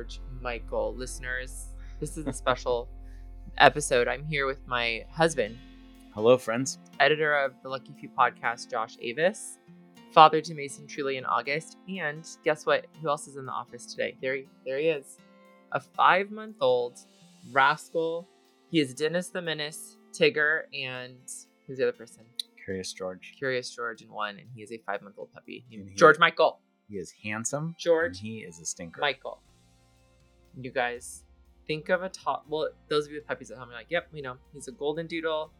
George Michael. Listeners, this is a special episode. I'm here with my husband, Hello, friends. editor of the Lucky Few podcast, Josh Avis, father to Macy Truly in August, and guess what? Who else is in the office today? There he, there he is, a five month old rascal. He is Dennis the Menace, Tigger, and who's the other person? Curious George. Curious George in one, and he is a five month old puppy George Michael. He is handsome. George and he is a stinker. Michael. You guys think of a top. Well, those of you with puppies at home are like, yep, we know. He's a golden doodle.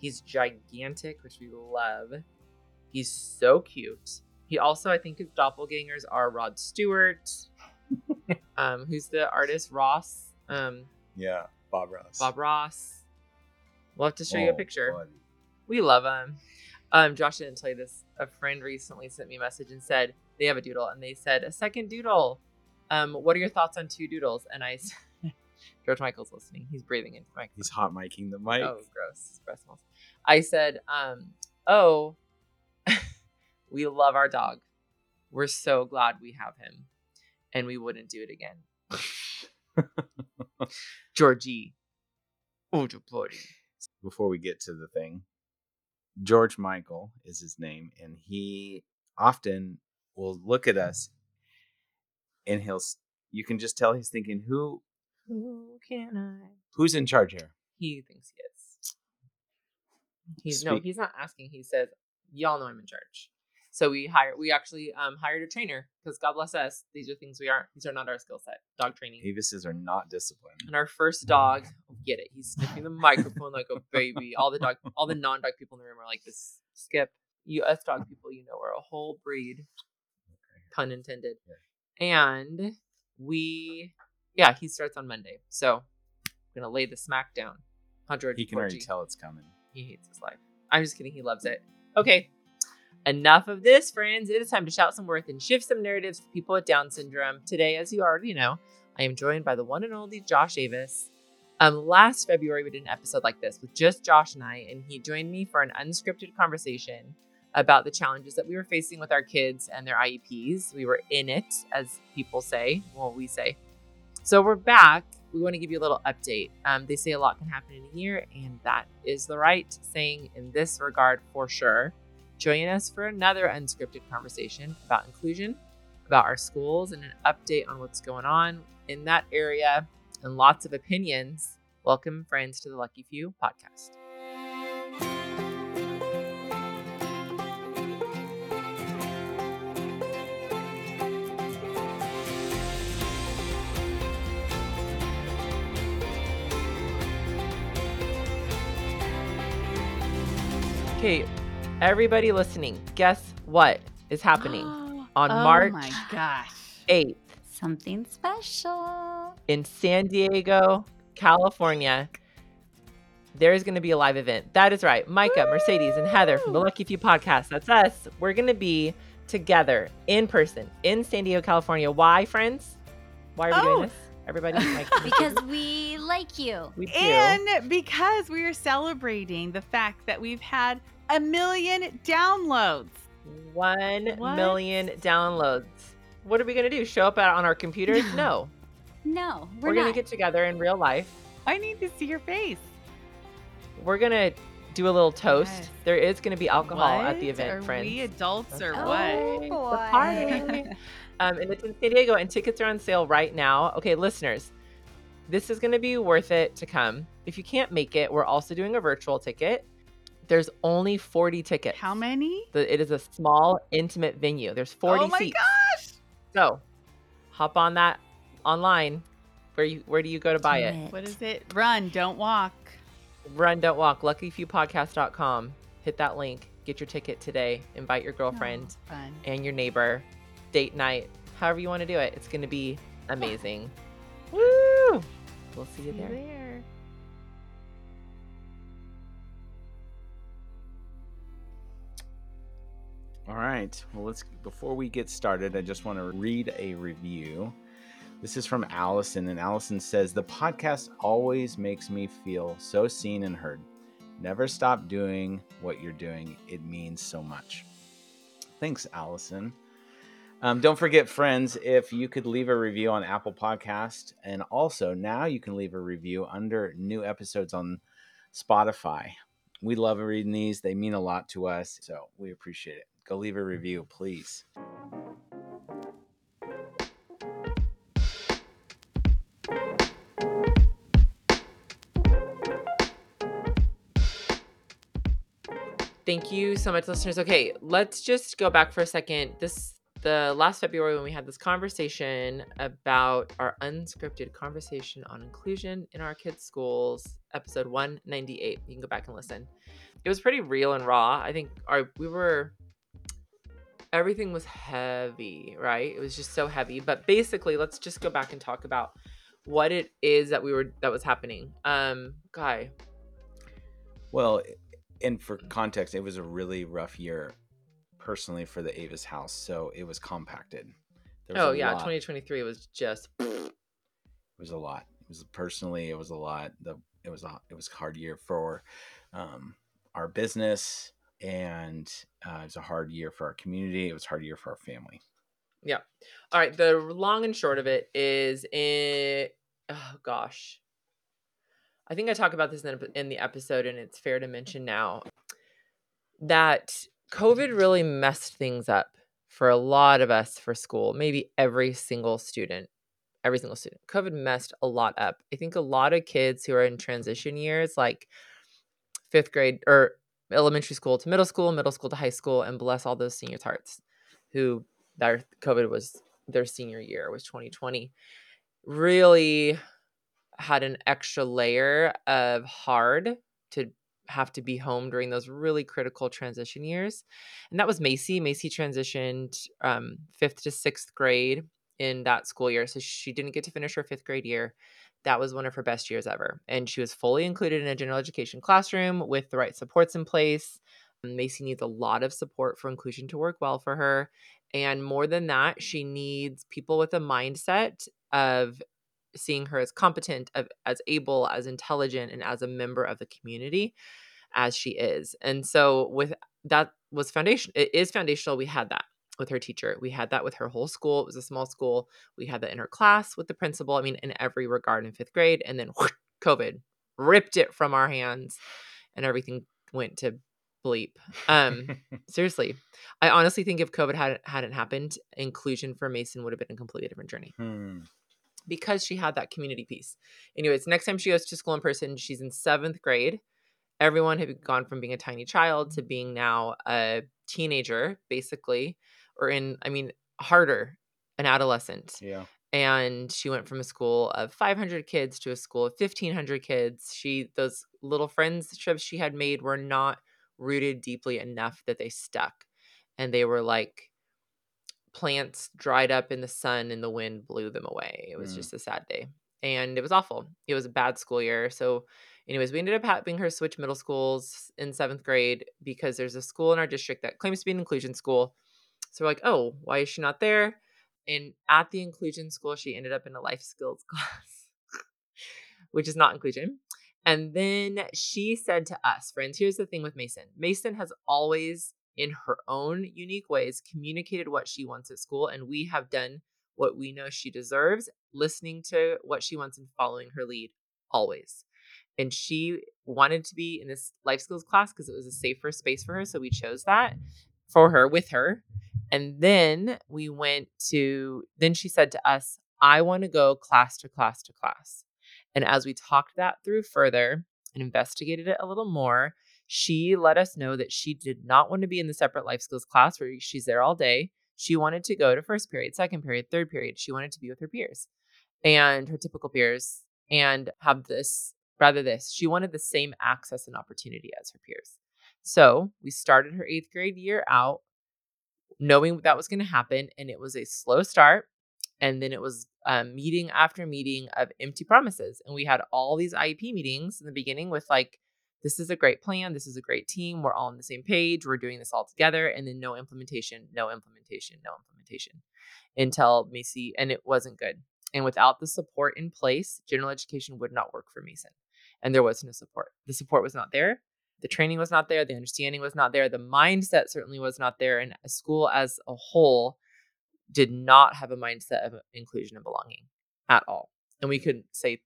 He's gigantic, which we love. He's so cute. He also, I think, his doppelgangers are Rod Stewart. um, who's the artist? Ross. Um, Yeah, Bob Ross. Bob Ross. We'll have to show you a Oh, picture. buddy. We love him. Um, Josh didn't tell you this. A friend recently sent me a message and said they have a doodle, and they said a second doodle. Um, what are your thoughts on two doodles? And I, George Michael's listening. He's breathing into the microphone. He's hot miking the mic. Oh, gross. Breath smells. I said, um, oh, we love our dog. We're so glad we have him, and we wouldn't do it again. Georgie. Oh, buddy. Before we get to the thing, George Michael is his name, and he often will look at us, and he'll. You can just tell he's thinking, "Who, Who can I? who's in charge here?" He thinks he is. He's no, he's not asking. He says, "Y'all know I'm in charge." So we hire. We actually um, hired a trainer because God bless us. These are things we aren't. These are not our skill set. Dog training. Avises are not disciplined. And our first dog, oh, get it? He's sniffing the microphone like a baby. All the dog, all the non-dog people in the room are like this. Skip, you us dog people, you know, we're a whole breed. Pun intended. And we, yeah, he starts on Monday. So I'm gonna lay the smack down. on George He can already tell it's coming. He hates his life. I'm just kidding. He loves it. Okay. Enough of this, friends. It is time to shout some worth and shift some narratives to people with Down syndrome. Today, as you already know, I am joined by the one and only Josh Avis. Um, last February, we did an episode like this with just Josh and I, and he joined me for an unscripted conversation about the challenges that we were facing with our kids and their IEPs. We were in it, as people say. Well, we say. So we're back. We want to give you a little update. Um, they say a lot can happen in a year, and that is the right saying in this regard for sure. Join us for another unscripted conversation about inclusion, about our schools, and an update on what's going on in that area, and lots of opinions. Welcome, friends, to the Lucky Few podcast. Okay, everybody listening, guess what is happening on oh March my gosh. 8th Something special. in San Diego, California? There's going to be a live event. That is right. Micah, Mercedes, and Heather from the Lucky Few podcast. That's us. We're going to be together in person in San Diego, California. Why, friends? Why are we Oh. doing this? Everybody, Micah, Because we like you. we do. And because we are celebrating the fact that we've had a million downloads. One What? million downloads. What are we going to do? Show up on our computers? No. No, we're, We're, going to not. get together in real life. I need to see your face. We're going to do a little toast. Yes. There is going to be alcohol at the What? event, Are friends. we adults or Oh, what? The boy. um, and it's in San Diego, and tickets are on sale right now. Okay, listeners, this is going to be worth it to come. If you can't make it, we're also doing a virtual ticket. There's only 40 tickets. How many? The, it is a small, intimate venue. There's 40 seats. oh my seats. gosh. So, hop on that online. Where you where do you go to buy Do it? What is it? Run, don't walk. Run, don't walk. LuckyFewPodcast.com. Hit that link. Get your ticket today. Invite your girlfriend Oh, and your neighbor. Date night. However you want to do it. It's going to be amazing. Woo! We'll see you See there. there. All right. Well, let's before we get started, I just want to read a review. This is from Allison, and Allison says the podcast always makes me feel so seen and heard. Never stop doing what you're doing. It means so much. Thanks, Allison. Um, don't forget, friends, if you could leave a review on Apple Podcast, and also now you can leave a review under new episodes on Spotify. We love reading these; they mean a lot to us, so we appreciate it. Go leave a review, please. Thank you so much, listeners. Okay, let's just go back for a second. This the last February when we had this conversation about our unscripted conversation on inclusion in our kids' schools, episode 198. You can go back and listen. It was pretty real and raw. I think our we were everything was heavy, right? It was just so heavy. But basically, let's just go back and talk about what it is that we were that was happening. Um, guy. Well, and for context, it was a really rough year personally for the Avis house, so it was compacted. There was Oh yeah, lot. 2023 was just It was a lot. It was personally, it was a lot. The it was a it was a hard year for um, our business, and uh, it was a hard year for our community. It was a hard year for our family. Yeah. All right. The long and short of it is in, oh gosh. I think I talk about this in, in the episode, and it's fair to mention now that COVID really messed things up for a lot of us for school, maybe every single student. Every single student. COVID messed a lot up. I think a lot of kids who are in transition years, like fifth grade or elementary school to middle school, middle school to high school, and bless all those seniors' hearts who their COVID was their senior year was 2020 really had an extra layer of hard to have to be home during those really critical transition years and that was macy. Macy transitioned um, fifth to sixth grade in that school year so she didn't get to finish her fifth grade year. That was one of her best years ever and she was fully included in a general education classroom with the right supports in place. Macy needs a lot of support for inclusion to work well for her and more than that, she needs people with a mindset of seeing her as competent, as able, as intelligent, and as a member of the community as she is. And so with that was foundation it is foundational. We had that with her teacher. We had that with her whole school. It was a small school. We had that in her class with the principal. I mean, in every regard in fifth grade. And then whoosh, COVID ripped it from our hands and everything went to bleep. Um seriously. I honestly think if COVID hadn't hadn't happened, inclusion for Macy would have been a completely different journey Hmm. Because she had that community piece. Anyways, next time she goes to school in person, she's in seventh grade. Everyone had gone from being a tiny child to being now a teenager, basically, or in, I mean, harder, an adolescent. Yeah. And she went from a school of 500 kids to a school of 1,500 kids. She, those little friends trips she had made were not rooted deeply enough that they stuck. And they were like plants dried up in the sun and the wind blew them away. It was Mm. just a sad day. And it was awful. It was a bad school year. So, anyways, we ended up having her switch middle schools in seventh grade because there's a school in our district that claims to be an inclusion school. So we're like, oh, why is she not there? And at the inclusion school, she ended up in a life skills class, which is not inclusion. And then she said to us, friends, here's the thing with Macy Macy has always, in her own unique ways, communicated what she wants at school. And we have done what we know she deserves, listening to what she wants and following her lead always. And she wanted to be in this life skills class because it was a safer space for her. So we chose that for her with her. And then we went to, then she said to us, I want to go class to class to class. And as we talked that through further and investigated it a little more, she let us know that she did not want to be in the separate life skills class where she's there all day. She wanted to go to first period, second period, third period. She wanted to be with her peers and her typical peers and have this, rather, this. She wanted the same access and opportunity as her peers. So we started her eighth grade year out knowing that was going to happen. And it was a slow start. And then it was um, meeting after meeting of empty promises. And we had all these IEP meetings in the beginning with like, this is a great plan. This is a great team. We're all on the same page. We're doing this all together. And then no implementation, no implementation, no implementation until Macy, and it wasn't good. And without the support in place, general education would not work for Macy. And there was no support. The support was not there. The training was not there. The understanding was not there. The mindset certainly was not there. And a school as a whole did not have a mindset of inclusion and belonging at all. And we could say,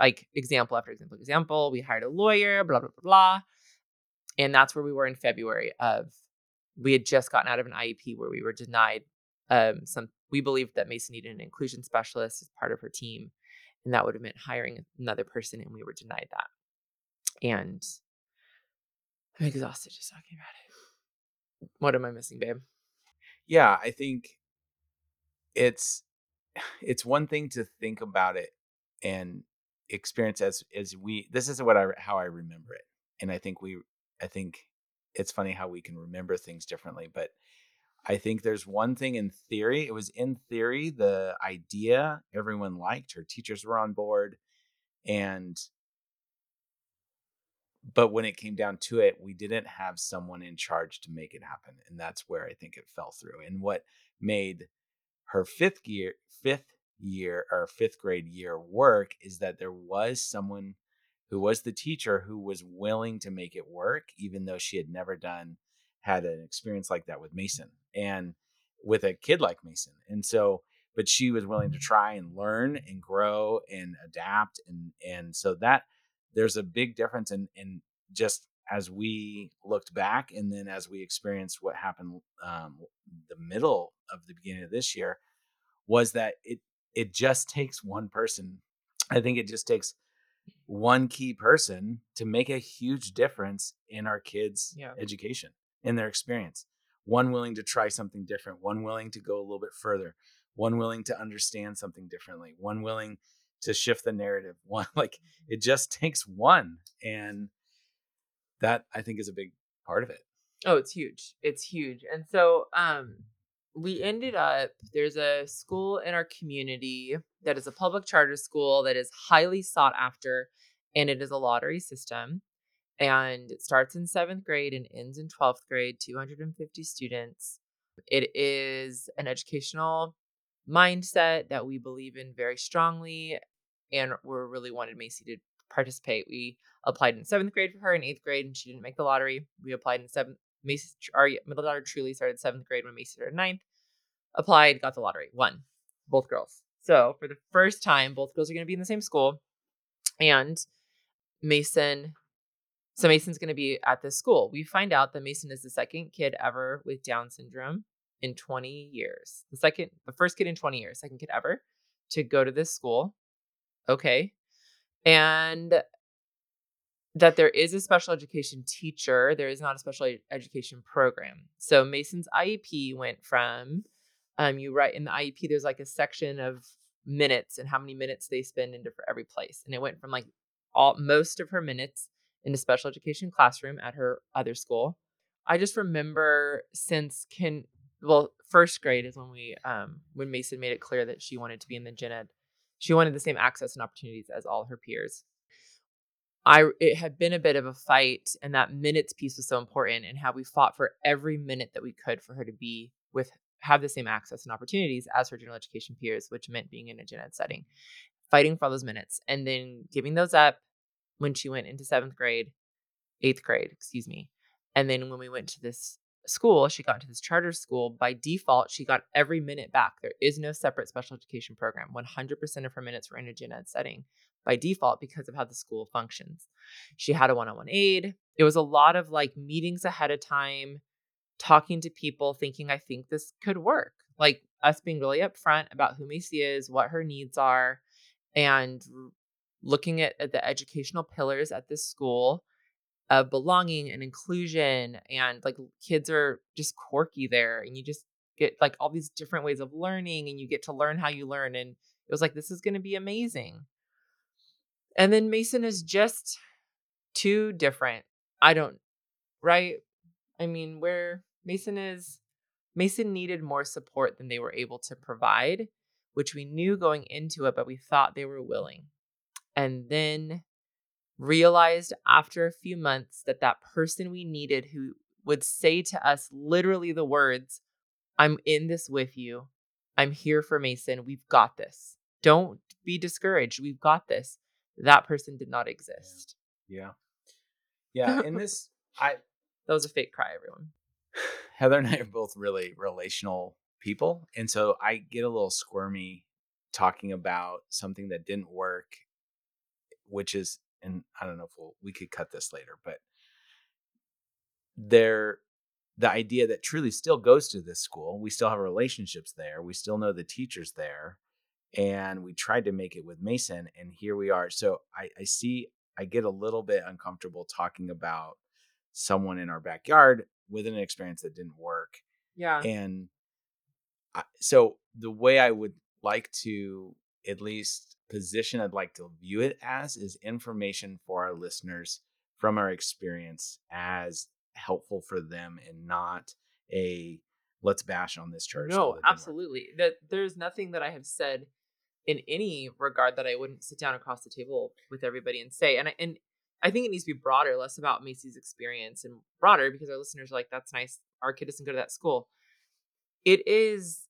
like, example after example, example, we hired a lawyer, blah, blah, blah, blah. And that's where we were in February of, we had just gotten out of an IEP where we were denied um, some, we believed that Macy needed an inclusion specialist as part of her team. And that would have meant hiring another person, and we were denied that. And I'm exhausted just talking about it. What am I missing, babe? yeah i think it's it's one thing to think about it and experience as as we this is what i how i remember it and i think we i think it's funny how we can remember things differently but i think there's one thing in theory it was in theory the idea everyone liked her teachers were on board and but when it came down to it we didn't have someone in charge to make it happen and that's where i think it fell through and what made her fifth year fifth year or fifth grade year work is that there was someone who was the teacher who was willing to make it work even though she had never done had an experience like that with macy and with a kid like macy and so but she was willing to try and learn and grow and adapt and and so that there's a big difference in in just as we looked back and then as we experienced what happened um, the middle of the beginning of this year was that it it just takes one person i think it just takes one key person to make a huge difference in our kids Yeah. education in their experience one willing to try something different one willing to go a little bit further one willing to understand something differently one willing to shift the narrative one like it just takes one and that i think is a big part of it Oh, it's huge. It's huge. And so um we ended up there's a school in our community that is a public charter school that is highly sought after and it is a lottery system and it starts in 7th grade and ends in 12th grade, 250 students. It is an educational mindset that we believe in very strongly and we're really wanted Macy to participate. We applied in seventh grade for her in eighth grade, and she didn't make the lottery. We applied in seventh. Macy, our middle daughter truly started seventh grade when Macy started ninth. Applied, got the lottery, won. Both girls. So for the first time, both girls are going to be in the same school, and Macy. So Macy's going to be at this school. We find out that Macy is the second kid ever with Down syndrome in 20 years. The second, the first kid in 20 years, second kid ever to go to this school. Okay. And that there is a special education teacher, there is not a special ed- education program. So Macy's IEP went from um you write in the IEP there's like a section of minutes and how many minutes they spend into for every place. And it went from like all most of her minutes in a special education classroom at her other school. I just remember since can well first grade is when we um when Macy made it clear that she wanted to be in the gen ed. She wanted the same access and opportunities as all her peers. I it had been a bit of a fight and that minutes piece was so important and how we fought for every minute that we could for her to be with have the same access and opportunities as her general education peers, which meant being in a gen ed setting. Fighting for all those minutes and then giving those up when she went into seventh grade, eighth grade, excuse me. And then when we went to this school, she got into this charter school. By default, she got every minute back. There is no separate special education program. 100% of her minutes were in a gen ed setting by default because of how the school functions. She had a one on one aide. It was a lot of like meetings ahead of time, talking to people, thinking, I think this could work. Like us being really upfront about who Macy is, what her needs are, and looking at, at the educational pillars at this school of belonging and inclusion. And like kids are just quirky there, and you just get like all these different ways of learning, and you get to learn how you learn. And it was like, this is going to be amazing. And then Macy is just too different. I don't, right? I mean, where Macy is, Macy needed more support than they were able to provide, which we knew going into it, but we thought they were willing. And then realized after a few months that that person we needed who would say to us literally the words, I'm in this with you. I'm here for Macy. We've got this. Don't be discouraged. We've got this. That person did not exist. yeah yeah in this i That was a fake cry, everyone. Heather and I are both really relational people. And so I get a little squirmy talking about something that didn't work, which is, and I don't know if we'll, we could cut this later, but there, the idea that truly still goes to this school, we still have relationships there, we still know the teachers there, and we tried to make it with Macy, and here we are. So I, I see, I get a little bit uncomfortable talking about someone in our backyard with an experience that didn't work. Yeah. And I, so the way I would like to at least position I'd like to view it as is information for our listeners from our experience as helpful for them and not a let's bash on this church. No, absolutely. That there's nothing that I have said in any regard that I wouldn't sit down across the table with everybody and say. And I, and I think it needs to be broader, less about Macy's experience and broader because our listeners are like, that's nice. Our kid doesn't go to that school. It is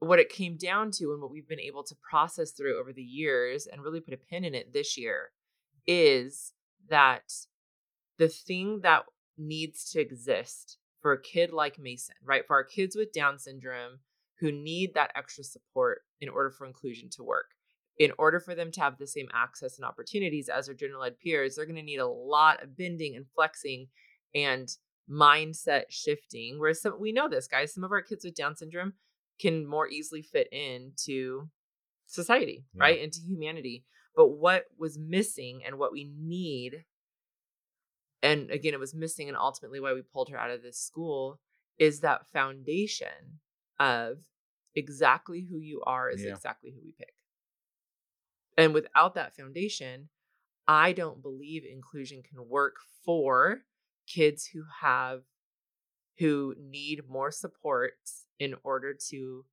what it came down to and what we've been able to process through over the years and really put a pin in it this year is that the thing that needs to exist for a kid like Macy, right? For our kids with Down syndrome who need that extra support in order for inclusion to work. In order for them to have the same access and opportunities as their general ed peers, they're going to need a lot of bending and flexing and mindset shifting. Whereas some, we know this, guys, some of our kids with Down syndrome can more easily fit into society, yeah. right? Into humanity. But what was missing and what we need, and again, it was missing, and ultimately why we pulled her out of this school is that foundation of exactly who you are is yeah. exactly who we pick. And without that foundation, I don't believe inclusion can work for kids who have who need more support in order to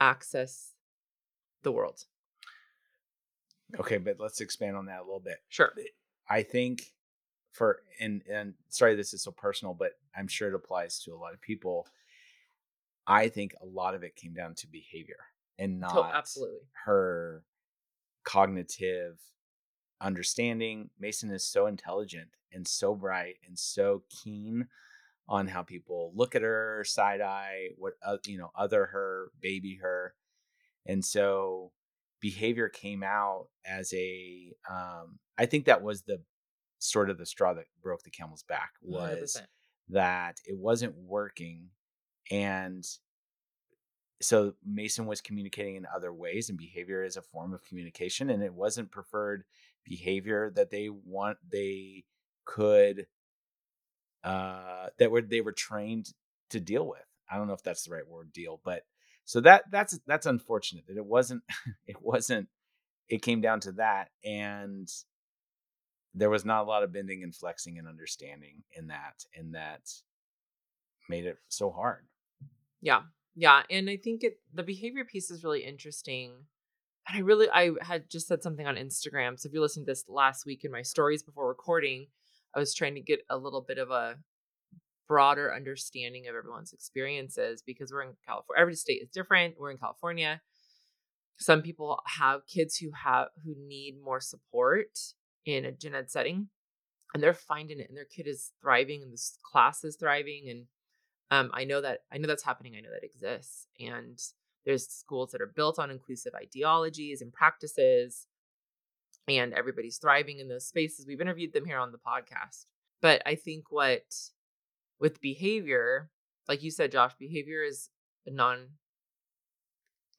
access the world. Okay, but let's expand on that a little bit. Sure. Eh, I think for and and sorry this is so personal, but I'm sure it applies to a lot of people. I think a lot of it came down to behavior and not oh, absolutely her cognitive understanding. Macy is so intelligent and so bright and so keen on how people look at her, side eye, what uh, you know, other her, baby her, and so behavior came out as a. Um, I think that was the sort of the straw that broke the camel's back was 100%. that it wasn't working, and so Macy was communicating in other ways, and behavior is a form of communication, and it wasn't preferred behavior that they want they could uh, that were they were trained to deal with. I don't know if that's the right word, deal, but so that that's that's unfortunate that it wasn't it wasn't it came down to that and there was not a lot of bending and flexing and understanding in that and that made it so hard yeah yeah and i think it the behavior piece is really interesting and i really i had just said something on instagram so if you listened to this last week in my stories before recording I was trying to get a little bit of a broader understanding of everyone's experiences because we're in California. Every state is different. We're in California. Some people have kids who have who need more support in a gen ed setting, and they're finding it, and their kid is thriving, and this class is thriving, and um, I know that I know that's happening. I know that exists, and there's schools that are built on inclusive ideologies and practices and everybody's thriving in those spaces. We've interviewed them here on the podcast. But I think what with behavior, like you said, Josh, behavior is a non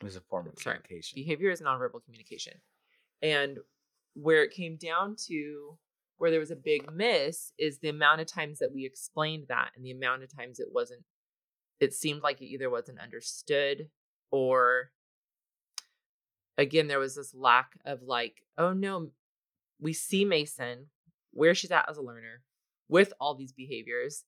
is a form of sorry, communication. Behavior is nonverbal communication. And where it came down to where there was a big miss is the amount of times that we explained that and the amount of times it wasn't it seemed like it either wasn't understood or again, there was this lack of like, oh no, we see Macy where she's at as a learner with all these behaviors,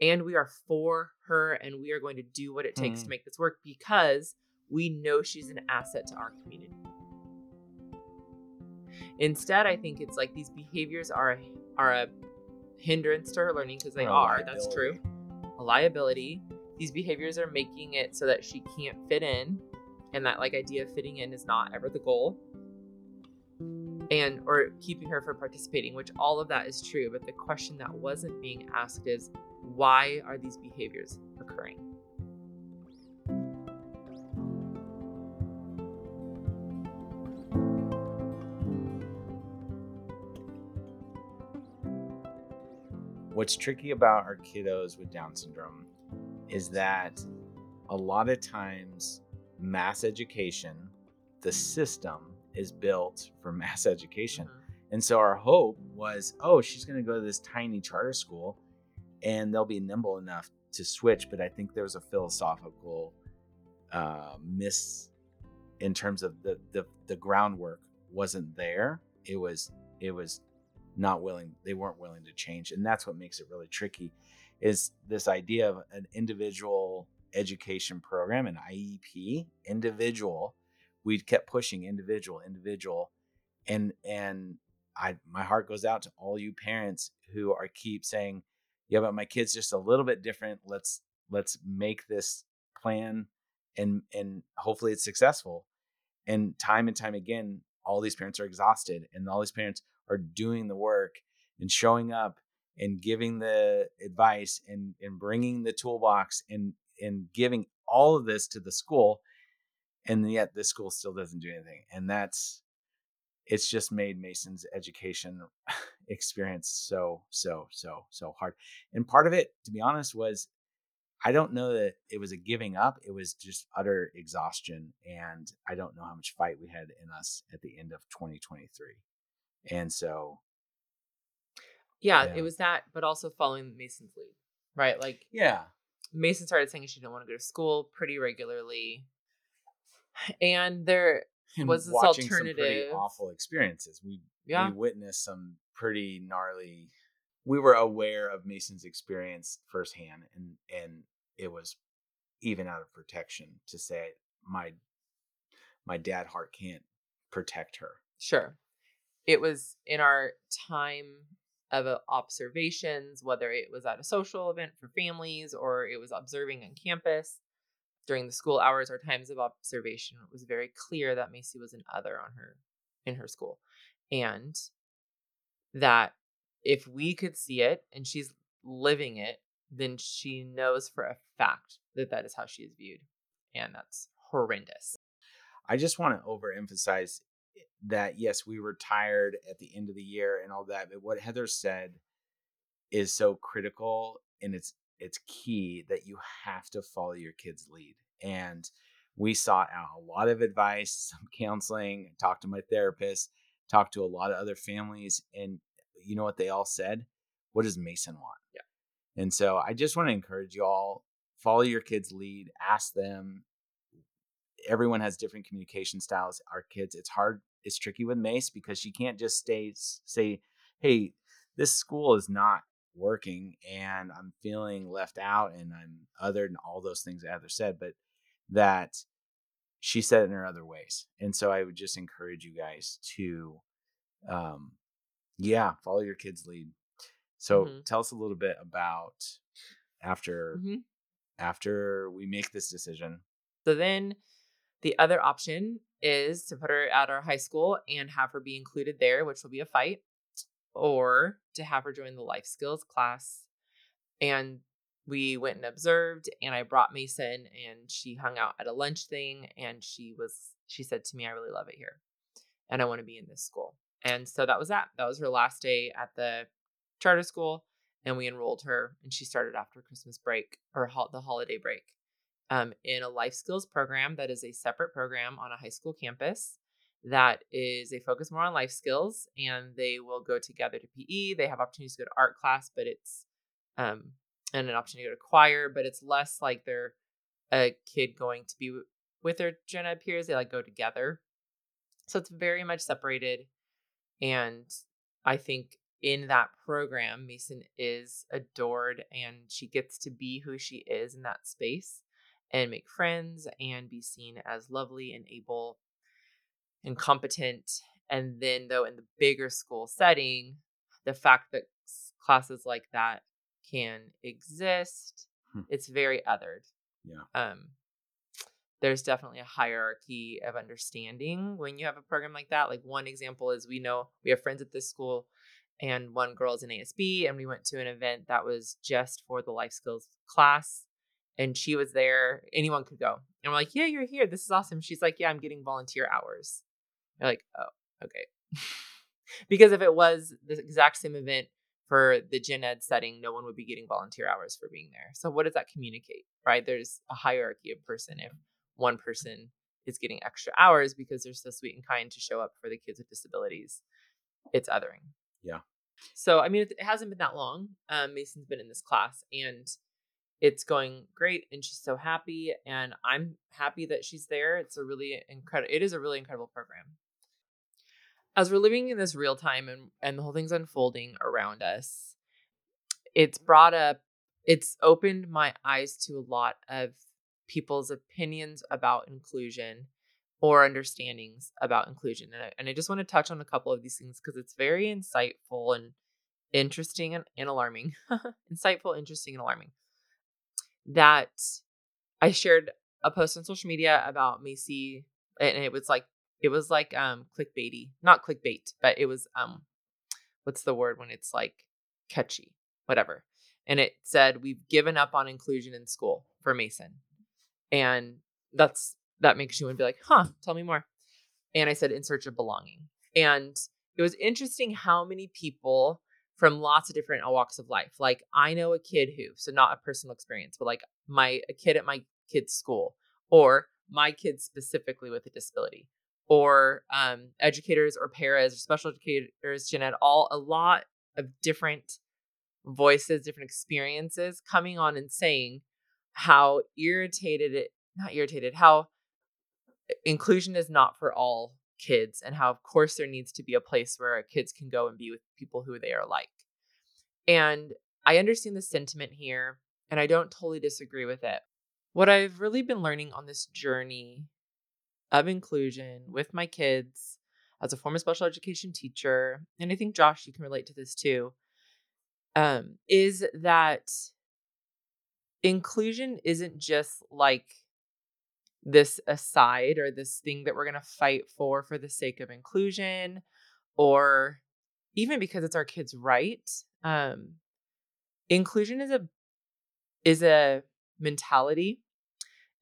and we are for her and we are going to do what it takes mm. to make this work because we know she's an asset to our community. Instead, I think it's like these behaviors are a, are a hindrance to her learning because they are. That's true. A liability. These behaviors are making it so that she can't fit in and that like idea of fitting in is not ever the goal and or keeping her from participating which all of that is true but the question that wasn't being asked is why are these behaviors occurring what's tricky about our kiddos with Down syndrome is that a lot of times mass education, the system is built for mass education. Mhm. And so our hope was, oh, she's going to go to this tiny charter school and they'll be nimble enough to switch. But I think there was a philosophical uh, miss in terms of the, the the groundwork wasn't there. It was it was not willing. They weren't willing to change, and that's what makes it really tricky. Is this idea of an individual education program, an IEP, individual. We kept pushing individual, individual, and and I my heart goes out to all you parents who are keep saying, yeah, but my kid's just a little bit different. Let's let's make this plan and and hopefully it's successful. And time and time again, all these parents are exhausted and all these parents are doing the work and showing up and giving the advice and and bringing the toolbox and and giving all of this to the school and yet the school still doesn't do anything and that's it's just made Macy's education experience so so so so hard. And part of it, to be honest, was I don't know that it was a giving up. It was just utter exhaustion, and I don't know how much fight we had in us at the end of 2023. And so, Yeah, Yeah. it was that, but also following Macy's lead, right? Like yeah, Macy started saying she didn't want to go to school pretty regularly. And there, and Was this watching some pretty alternative? awful experiences. We yeah, we witnessed some pretty gnarly. We were aware of Macy's experience firsthand, and and it was even out of protection to say my my dad heart can't protect her. sure. It was in our time of uh, observations, whether it was at a social event for families or it was observing on campus during the school hours or times of observation. It was very clear that Macy was an other on her in her school, and that if we could see it and she's living it, then she knows for a fact that that is how she is viewed, and that's horrendous. I just want to overemphasize that yes, we were tired at the end of the year and all that, but what Heather said is so critical and it's it's key that you have to follow your kids' lead. And we sought out a lot of advice, some counseling, talked to my therapist, talked to a lot of other families, and you know what they all said? What does Macy want? Yeah. And so I just want to encourage you all follow your kids' lead, ask them. Everyone has different communication styles. Our kids, it's hard, it's tricky with Mace because she can't just stay say, "Hey, this school is not working and I'm feeling left out and I'm other and all those things Heather said, but that she said it in her other ways. And so I would just encourage you guys to um yeah, follow your kids' lead. So Mhm. tell us a little bit about after Mhm. after we make this decision. So then the other option is to put her at our high school and have her be included there, which will be a fight, or to have her join the life skills class. And we went and observed, and I brought Macy, and she hung out at a lunch thing, and she was, she said to me, I really love it here, and I want to be in this school. And so that was that. That was her last day at the charter school, and we enrolled her, and she started after Christmas break or hol- the holiday break um, in a life skills program that is a separate program on a high school campus that is a focus more on life skills and they will go together to PE. They have opportunities to go to art class, but it's um and an opportunity to go to choir, but it's less like they're a kid going to be with their gen ed peers. They like go together. So it's very much separated. And I think in that program, Macy is adored and she gets to be who she is in that space and make friends and be seen as lovely and able and competent. And then, though, in the bigger school setting, the fact that classes like that can exist, Hmm. it's very othered. Yeah. Um, there's definitely a hierarchy of understanding when you have a program like that. Like one example is we know we have friends at this school, and one girl is in ASB, and we went to an event that was just for the life skills class, and she was there. Anyone could go, and we're like, "Yeah, you're here. This is awesome." She's like, "Yeah, I'm getting volunteer hours." You're like, "Oh, okay." because if it was the exact same event for the gen ed setting, no one would be getting volunteer hours for being there. So what does that communicate, right? There's a hierarchy of person if one person is getting extra hours because they're so sweet and kind to show up for the kids with disabilities. It's othering. Yeah. So I mean, it, it hasn't been that long. Um, Macy's been in this class and it's going great, and she's so happy, and I'm happy that she's there. It's a really incredible. It is a really incredible program. As we're living in this real time and and the whole thing's unfolding around us, it's brought up. It's opened my eyes to a lot of people's opinions about inclusion or understandings about inclusion. And I, and I just want to touch on a couple of these things because it's very insightful and interesting and, and alarming. insightful, interesting, and alarming. That I shared a post on social media about Macy, and it was like it was like um clickbaity, not clickbait, but it was um what's the word when it's like catchy, whatever. And it said we've given up on inclusion in school for Macy, and that's that makes you want to be like, huh, tell me more. And I said, in search of belonging. And it was interesting how many people from lots of different walks of life. Like I know a kid who, so not a personal experience, but like my a kid at my kid's school, or my kids specifically with a disability, or um, educators or paras or special educators, gen ed, all a lot of different voices, different experiences coming on and saying how irritated it, not irritated, how inclusion is not for all kids and how of course there needs to be a place where kids can go and be with people who they are like. And I understand the sentiment here and I don't totally disagree with it. What I've really been learning on this journey of inclusion with my kids as a former special education teacher, and I think Josh, you can relate to this too, um, is that inclusion isn't just like this aside or this thing that we're going to fight for for the sake of inclusion or even because it's our kids right um inclusion is a is a mentality.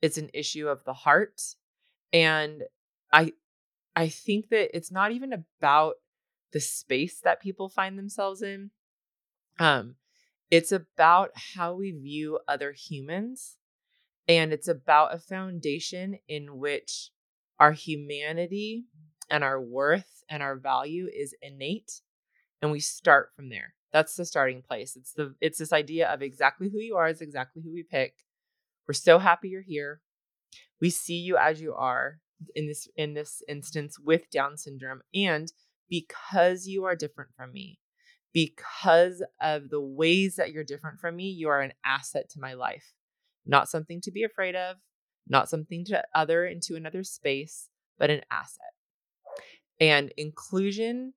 It's an issue of the heart and i i think that it's not even about the space that people find themselves in. Um it's about how we view other humans and it's about a foundation in which our humanity and our worth and our value is innate. And we start from there. That's the starting place. It's the it's this idea of exactly who you are is exactly who we pick. We're so happy you're here. We see you as you are in this in this instance with Down syndrome and because you are different from me, because of the ways that you're different from me, you are an asset to my life not something to be afraid of, not something to other into another space, but an asset. And inclusion,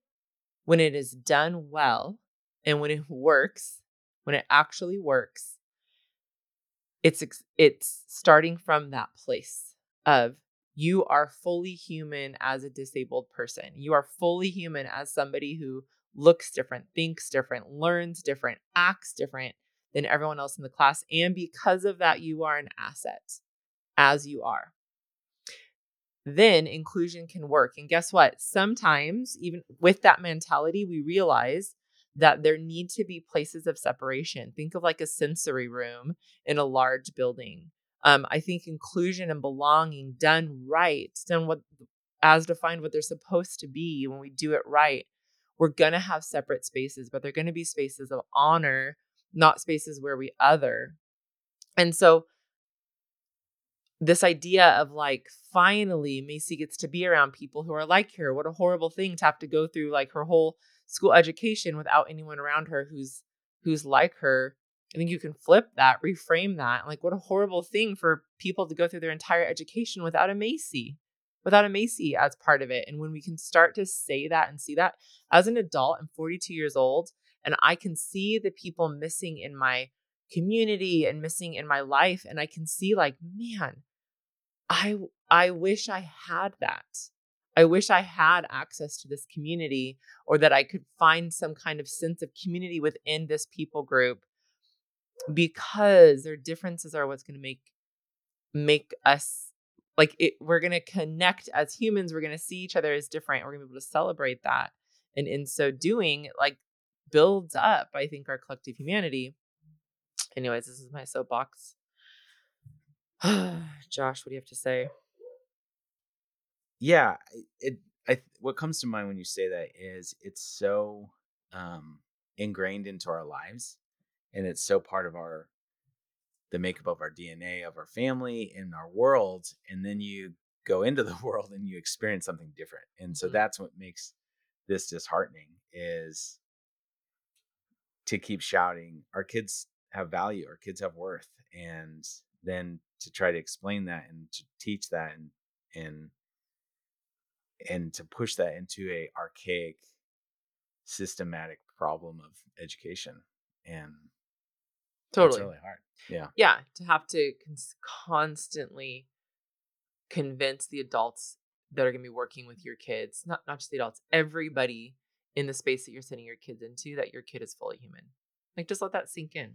when it is done well and when it works, when it actually works, it's it's starting from that place of you are fully human as a disabled person. You are fully human as somebody who looks different, thinks different, learns different, acts different, than everyone else in the class. And because of that, you are an asset as you are. Then inclusion can work. And guess what? Sometimes, even with that mentality, we realize that there need to be places of separation. Think of like a sensory room in a large building. Um, I think inclusion and belonging done right, done what as defined what they're supposed to be when we do it right, we're gonna have separate spaces, but they're gonna be spaces of honor not spaces where we other. And so this idea of like finally Macy gets to be around people who are like her. What a horrible thing to have to go through like her whole school education without anyone around her who's who's like her. I think you can flip that, reframe that. Like what a horrible thing for people to go through their entire education without a Macy, without a Macy as part of it. And when we can start to say that and see that as an adult, I'm 42 years old and I can see the people missing in my community and missing in my life and I can see like man I I wish I had that. I wish I had access to this community or that I could find some kind of sense of community within this people group because their differences are what's going to make make us like it we're going to connect as humans we're going to see each other as different we're going to be able to celebrate that and in so doing like builds up, I think, our collective humanity. Anyways, this is my soapbox. Josh, what do you have to say? yeah it I, what comes to mind when you say that is it's so um ingrained into our lives and it's so part of our the makeup of our dna of our family and our world and then you go into the world and you experience something different and so Mhm. that's what makes this disheartening is to keep shouting our kids have value our kids have worth and then to try to explain that and to teach that and and and to push that into a archaic systematic problem of education and Totally. really hard yeah yeah to have to cons- constantly convince the adults that are going to be working with your kids not not just the adults everybody in the space that you're sending your kids into that your kid is fully human like just let that sink in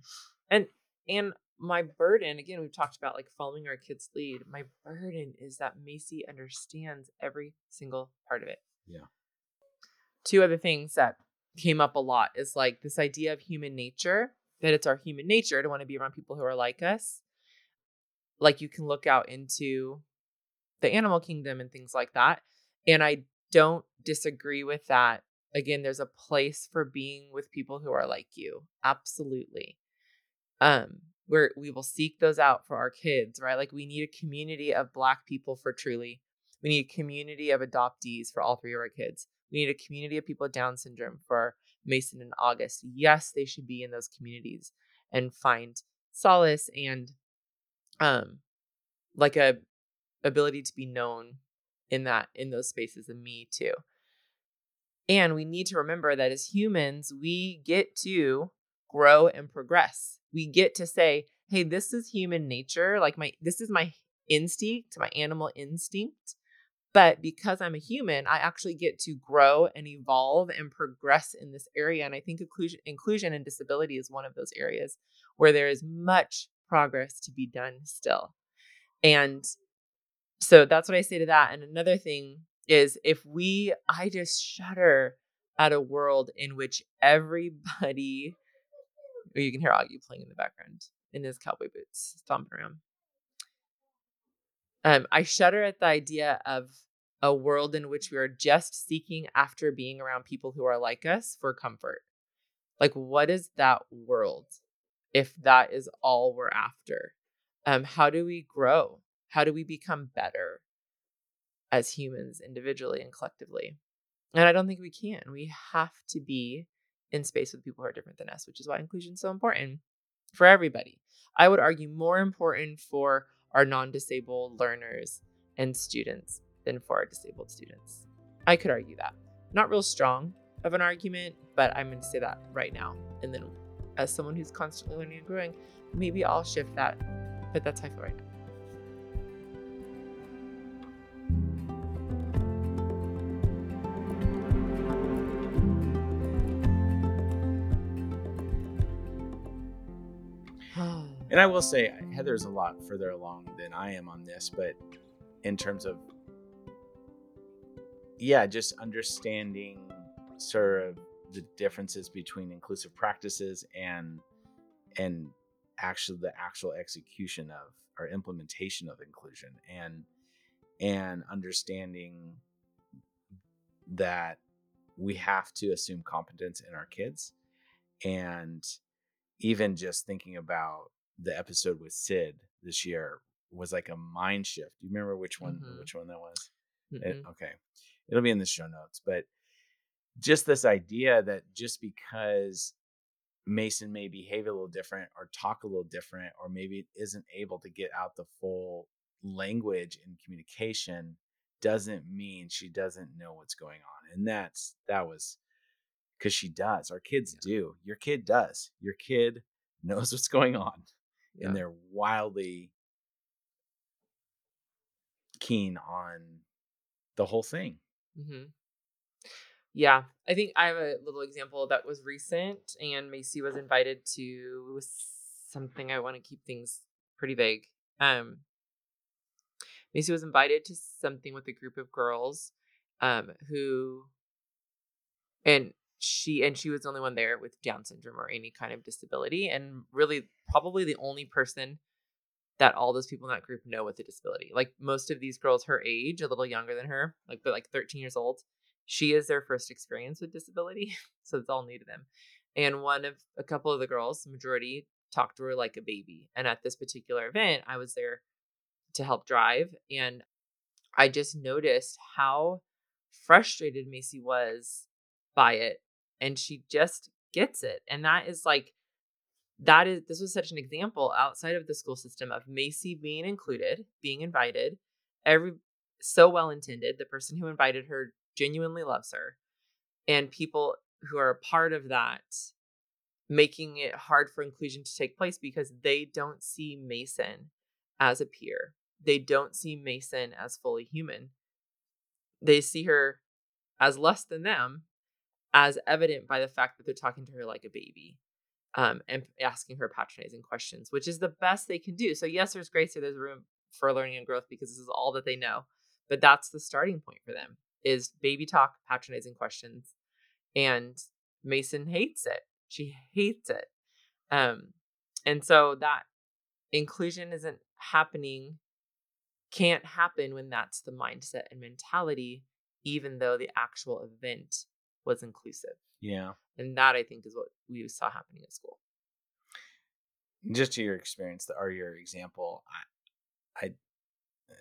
and and my burden again we've talked about like following our kids lead my burden is that macy understands every single part of it Yeah. two other things that came up a lot is like this idea of human nature that it's our human nature to want to be around people who are like us. Like you can look out into the animal kingdom and things like that. And I don't disagree with that. Again, there's a place for being with people who are like you. Absolutely. Um, where we will seek those out for our kids, right? Like we need a community of black people for truly. We need a community of adoptees for all three of our kids. We need a community of people with Down syndrome for Macy and August. Yes, they should be in those communities and find solace and um like a ability to be known in that in those spaces and me too. And we need to remember that as humans, we get to grow and progress. We get to say, "Hey, this is human nature. Like my this is my instinct, my animal instinct." But because I'm a human, I actually get to grow and evolve and progress in this area. And I think inclusion, inclusion and disability is one of those areas where there is much progress to be done still. And so that's what I say to that. And another thing is if we, I just shudder at a world in which everybody, or you can hear Augie playing in the background in his cowboy boots, stomping around. Um, I shudder at the idea of a world in which we are just seeking after being around people who are like us for comfort. Like, what is that world if that is all we're after? Um, how do we grow? How do we become better as humans, individually and collectively? And I don't think we can. We have to be in space with people who are different than us, which is why inclusion is so important for everybody. I would argue more important for our non disabled learners and students than for our disabled students. I could argue that. Not real strong of an argument, but I'm going to say that right now. And then, as someone who's constantly learning and growing, maybe I'll shift that. But that's how I feel right now. And I will say, Heather's a lot further along than I am on this, but in terms of, yeah, just understanding sort of the differences between inclusive practices and and actually the actual execution of or implementation of inclusion and and understanding that we have to assume competence in our kids. And even just thinking about the episode with Sid this year was like a mind shift. Do you remember which one Mhm. which one that was? Mm-mm. It- okay. It'll be in the show notes, but just this idea that just because Macy may behave a little different or talk a little different or maybe isn't able to get out the full language and communication doesn't mean she doesn't know what's going on. And that's that was because she does. Our kids do. Your kid does. Your kid knows what's going on Yeah. and they're wildly keen on the whole thing. hmm Yeah, I think I have a little example that was recent, and Macy was invited to something. I want to keep things pretty vague. Um, Macy was invited to something with a group of girls, um, who, and she and she was the only one there with Down syndrome or any kind of disability, and really probably the only person that all those people in that group know with a disability. Like most of these girls her age, a little younger than her, like but like 13 years old, she is their first experience with disability, so it's all new to them. And one of a couple of the girls, majority, talked to her like a baby. And at this particular event, I was there to help drive, and I just noticed how frustrated Macy was by it and she just gets it. And that is like that is this was such an example outside of the school system of Macy being included, being invited, every so well intended. The person who invited her genuinely loves her. And people who are a part of that making it hard for inclusion to take place because they don't see Macy as a peer. They don't see Macy as fully human. They see her as less than them as evident by the fact that they're talking to her like a baby um, and asking her patronizing questions, which is the best they can do. So, yes, there's grace here, there's room for learning and growth because this is all that they know. But that's the starting point for them is baby talk, patronizing questions. And Macy hates it. She hates it. Um, and so that inclusion isn't happening, can't happen when that's the mindset and mentality, even though the actual event was inclusive. Yeah. And that I think is what we saw happening at school. Just to your experience or your example, I, I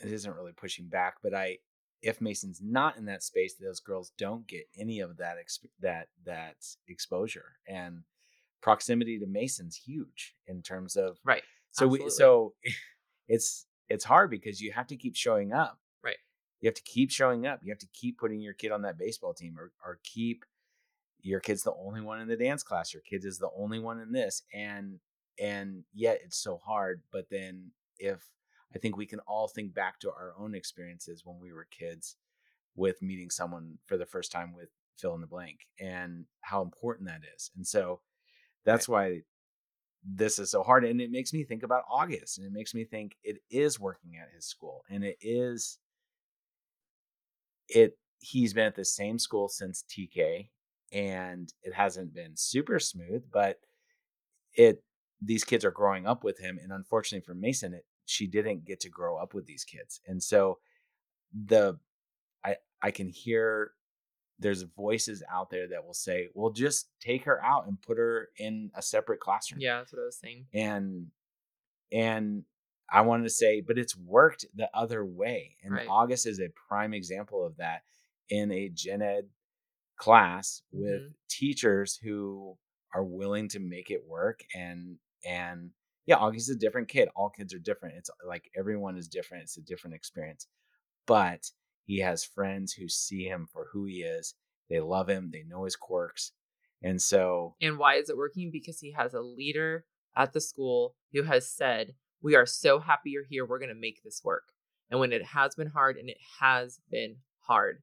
it isn't really pushing back, but I if Macy's not in that space, those girls don't get any of that exp- that that exposure and proximity to Macy's huge in terms of right. So Absolutely. we so it's it's hard because you have to keep showing up. You have to keep showing up. You have to keep putting your kid on that baseball team or or keep your kid's the only one in the dance class. Your kid is the only one in this. And and yet it's so hard. But then if I think we can all think back to our own experiences when we were kids with meeting someone for the first time with fill in the blank and how important that is. And so that's why this is so hard. And it makes me think about August and it makes me think it is working at his school and it is it he's been at the same school since TK and it hasn't been super smooth, but it these kids are growing up with him and unfortunately for Macy it she didn't get to grow up with these kids. And so the I I can hear there's voices out there that will say, "Well, just take her out and put her in a separate classroom." Yeah, that's what I was saying. And and I wanted to say, but it's worked the other way. And Right. August is a prime example of that in a gen ed class with Mm-hmm. teachers who are willing to make it work and and yeah, August is a different kid. All kids are different. It's like everyone is different. It's a different experience. But he has friends who see him for who he is. They love him. They know his quirks. And so And why is it working? Because he has a leader at the school who has said, We are so happy you're here. We're going to make this work. And when it has been hard, and it has been hard,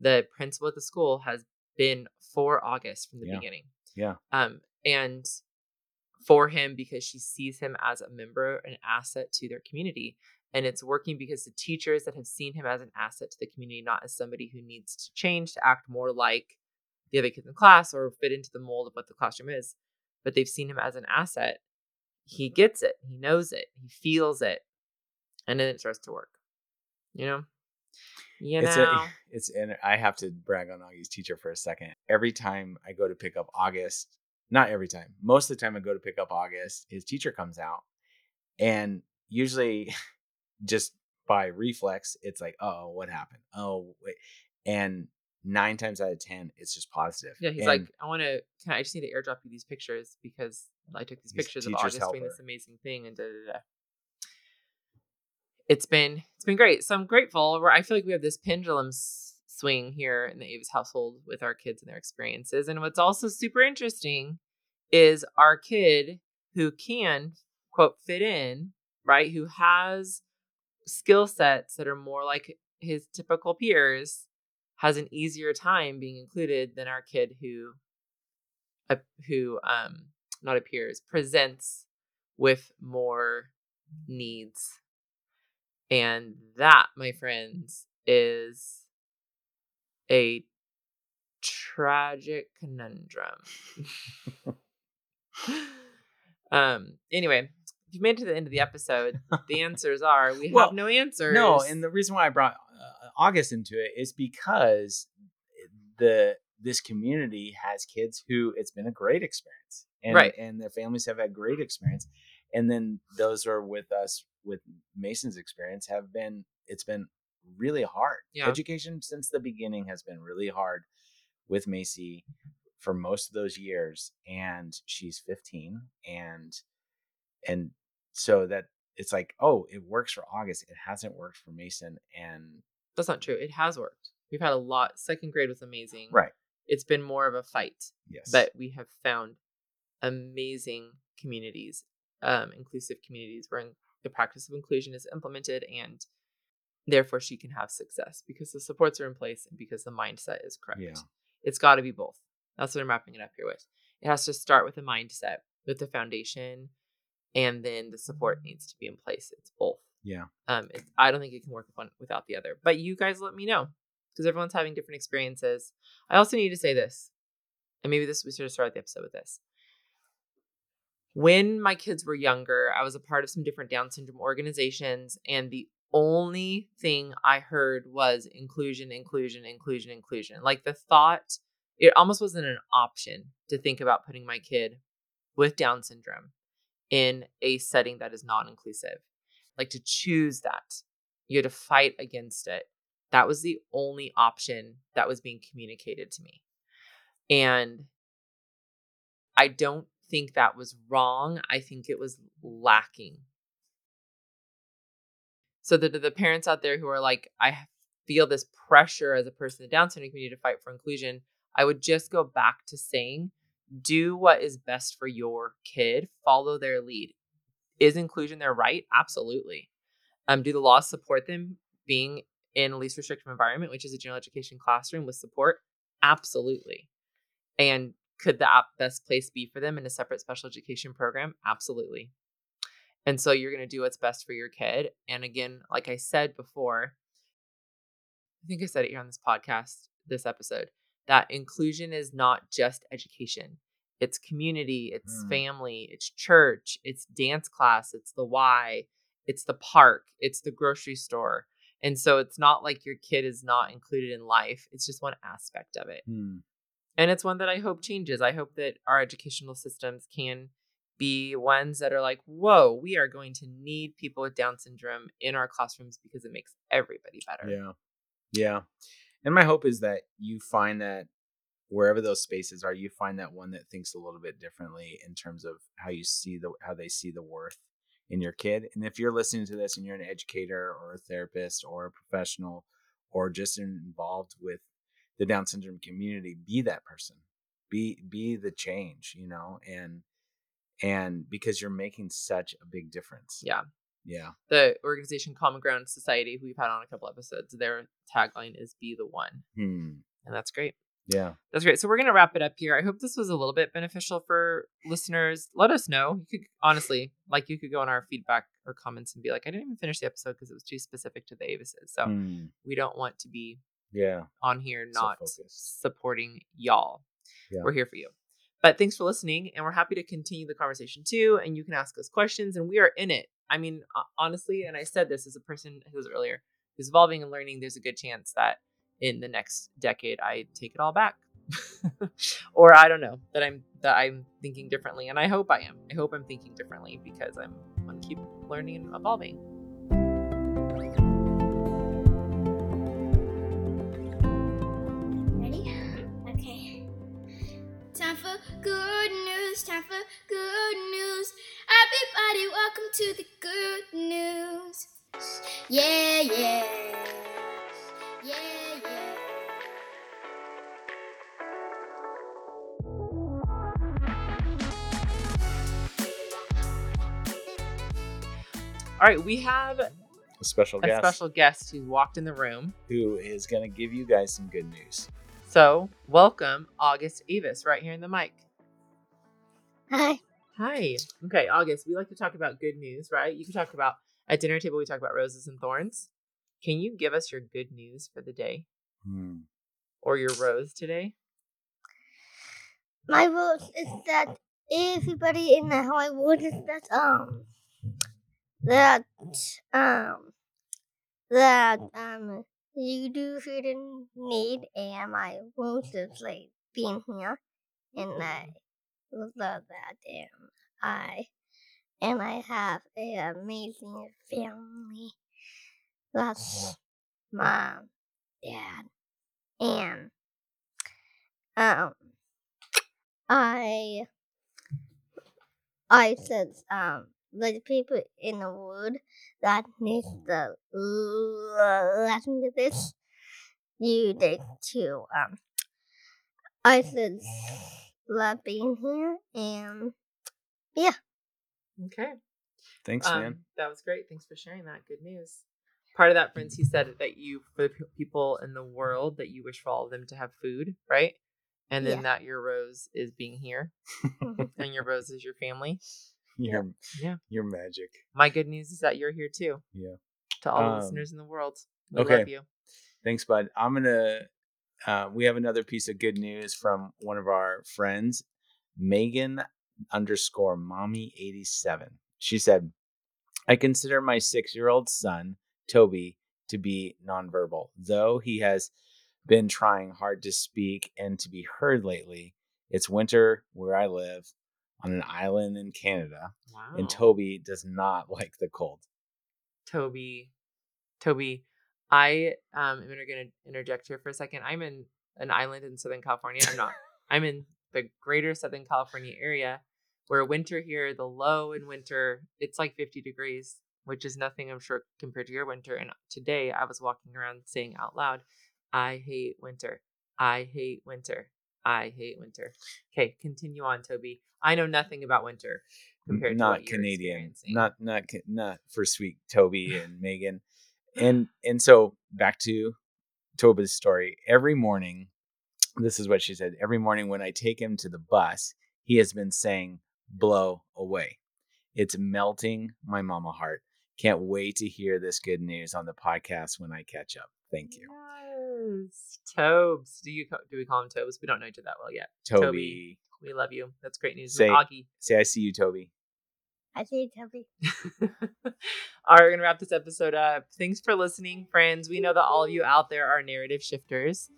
the principal at the school has been for August from the Yeah. beginning. Yeah. Um, and for him because she sees him as a member, an asset to their community. And it's working because the teachers that have seen him as an asset to the community, not as somebody who needs to change to act more like the other kids in class or fit into the mold of what the classroom is, but they've seen him as an asset. He gets it, he knows it, he feels it, and then it starts to work. You know? You it's know? a, it's and I have to brag on Augie's teacher for a second. Every time I go to pick up August, not every time, most of the time I go to pick up August, his teacher comes out, and usually, just by reflex, it's like, oh, what happened? Oh, wait. and nine times out of ten, it's just positive. Yeah, he's And like, I want to. Can I I just need to airdrop you these pictures because I took these He's pictures of August doing this amazing thing and da da da. It's been it's been great. So I'm grateful. Where I feel like we have this pendulum s- swing here in the Avis household with our kids and their experiences. And what's also super interesting is our kid who can quote fit in, right? Who has skill sets that are more like his typical peers has an easier time being included than our kid who uh, who um not appears presents with more needs and that my friends is a tragic conundrum. um. Anyway, if you made it to the end of the episode, the answers are we Well, have no answers. No, and the reason why I brought uh, August into it is because the this community has kids who it's been a great experience, and Right. and their families have had great experience, and then those who are with us with Macy's experience have been it's been really hard. Yeah. Education since the beginning has been really hard with Macy for most of those years, and she's 15, and and so that it's like oh it works for august it hasn't worked for macy and that's not true. It has worked. We've had a lot. Second grade was amazing. right It's been more of a fight, yes but we have found amazing communities, um, inclusive communities where in- the practice of inclusion is implemented and therefore she can have success because the supports are in place and because the mindset is correct. Yeah. It's got to be both. That's what I'm wrapping it up here with. It has to start with a mindset, with the foundation, and then the support needs to be in place. It's both. yeah Um, I don't think it can work one without the other. But you guys let me know because everyone's having different experiences. I also need to say this, and maybe this we should have started the episode with this. When my kids were younger, I was a part of some different Down syndrome organizations, and the only thing I heard was inclusion, inclusion, inclusion, inclusion. Like the thought, it almost wasn't an option to think about putting my kid with Down syndrome in a setting that is non inclusive like to choose that. You had to fight against it. That was the only option that was being communicated to me. And I don't think that was wrong. I think it was lacking. So the the parents out there who are like, I feel this pressure as a person in the Down syndrome community to fight for inclusion, I would just go back to saying, do what is best for your kid, follow their lead. Is inclusion their right? Absolutely. Um, do the laws support them being in a least restrictive environment, which is a general education classroom with support? Absolutely. And could the app best place be for them in a separate special education program? Absolutely. And so you're going to do what's best for your kid. And again, like I said before, I think I said it here on this podcast, this episode, that inclusion is not just education. It's community, it's Mm. family, it's church, it's dance class, it's the Y, it's the park, it's the grocery store. And so it's not like your kid is not included in life. It's just one aspect of it. Hmm. And it's one that I hope changes. I hope that our educational systems can be ones that are like, whoa, we are going to need people with Down syndrome in our classrooms because it makes everybody better. yeah yeah and my hope is that you find that wherever those spaces are you find that one that thinks a little bit differently in terms of how you see the how they see the worth in your kid and if you're listening to this and you're an educator or a therapist or a professional or just involved with the down syndrome community be that person be be the change you know and and because you're making such a big difference Yeah. yeah The organization Common Ground Society, who we've had on a couple episodes, their tagline is be the one. hmm. And that's great. yeah That's great. So we're gonna wrap it up here. I hope this was a little bit beneficial for listeners. Let us know. You could honestly, like, you could go on our feedback or comments and be like, I didn't even finish the episode because it was too specific to the Avises. So Hmm. we don't want to be yeah on here not focused. supporting y'all. Yeah. We're here for you. But thanks for listening, and we're happy to continue the conversation too. And you can ask us questions, and we are in it. I mean, honestly, and I said this as a person who was earlier, who's evolving and learning. There's a good chance that in the next decade, I take it all back, or I don't know that I'm that I'm thinking differently, and I hope I am. I hope I'm thinking differently because I'm going to keep learning and evolving. For good news. Time for good news. Everybody, welcome to the good news. Yeah, yeah. Yeah, yeah. All right, we have a special a guest special guest who's walked in the room. who is going to give you guys some good news. So, welcome August Avis right here in the mic. Hi. Hi. Okay, August, we like to talk about good news, right? You can talk about at dinner table we talk about roses and thorns. Can you give us your good news for the day Hmm. or your rose today? my rose is that everybody in the my rules is that um that um that um you do shouldn't need and my rules is like being here and I love that and I and I have an amazing family. That's mom, dad, and um I I said um the people in the world that needs to l- listen to this you need to um I said love being here and yeah. Okay. Thanks, Um, man. that was great. Thanks for sharing that. Good news. Part of that, friends, he said that you, for the people in the world, that you wish for all of them to have food, right? And then Yeah. that your rose is being here, and your rose is your family. You're Yeah. you're magic. My good news is that you're here too. Yeah. To all the Um, listeners in the world, we okay. love you. Thanks, bud. I'm gonna. Uh, we have another piece of good news from one of our friends, Megan underscore mommy eighty seven. She said, "I consider my six year old son Toby to be nonverbal, though he has been trying hard to speak and to be heard lately. It's winter where I live on an island in Canada, Wow. and Toby does not like the cold. Toby, Toby, I um am going to interject here for a second. I'm in an island in Southern California. I'm not. I'm in the greater Southern California area where winter here, the low in winter, it's like 50 degrees, which is nothing, I'm sure, compared to your winter. And today I was walking around saying out loud, I hate winter. I hate winter. I hate winter. Okay, continue on, Toby. I know nothing about winter compared to not what you're Canadian, not not not for sweet Toby and Megan, and and so back to Toby's story. Every morning, this is what she said. Every morning when I take him to the bus, he has been saying "blow away." It's melting my mama heart. Can't wait to hear this good news on the podcast when I catch up. Thank you, Yes. Tobes. Do you do we call him Tobes? We don't know each other that well yet. Toby. Toby. We love you. That's great news. Say- Augie. Say I see you, Toby. I say Toby. all right, we're gonna wrap this episode up. Thanks for listening, friends. We know that all of you out there are narrative shifters,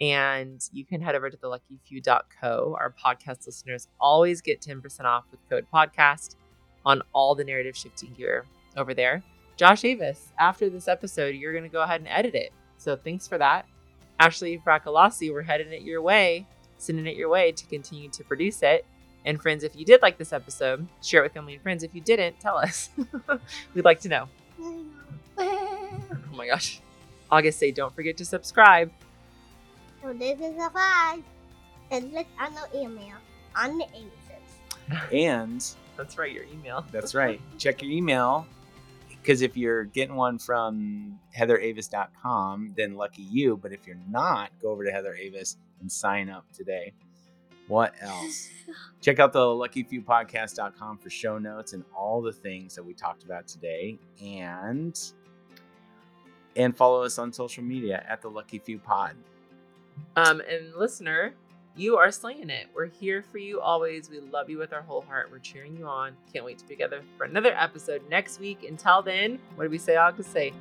and you can head over to the theluckyfew.co. Our podcast listeners always get 10% off with code podcast on all the narrative shifting gear over there. Josh Avis, after this episode, you're gonna go ahead and edit it. So thanks for that. Ashley Fracalasi, we're heading it your way, sending it your way to continue to produce it. And friends, if you did like this episode, share it with family and friends. If you didn't, tell us. We'd like to know. Oh my gosh. August say don't forget to subscribe. So this is a five. And look on the email on the answers. And That's right, your email. That's right. Check your email because if you're getting one from heatheravis.com, then lucky you. But if you're not, go over to Heather Avis and sign up today. What else? Check out the luckyfewpodcast.com for show notes and all the things that we talked about today. And and follow us on social media at the Lucky Few Pod. Um, and listener, you are slaying it. We're here for you always. We love you with our whole heart. We're cheering you on. Can't wait to be together for another episode next week. Until then, what do we say, August? Say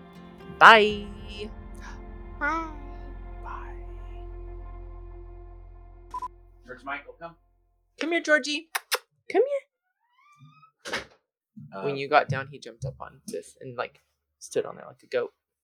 bye. Bye. Bye. George Michael, come. Come here, Georgie. Come here. Uh, when you got down, he jumped up on this and like stood on there like a goat.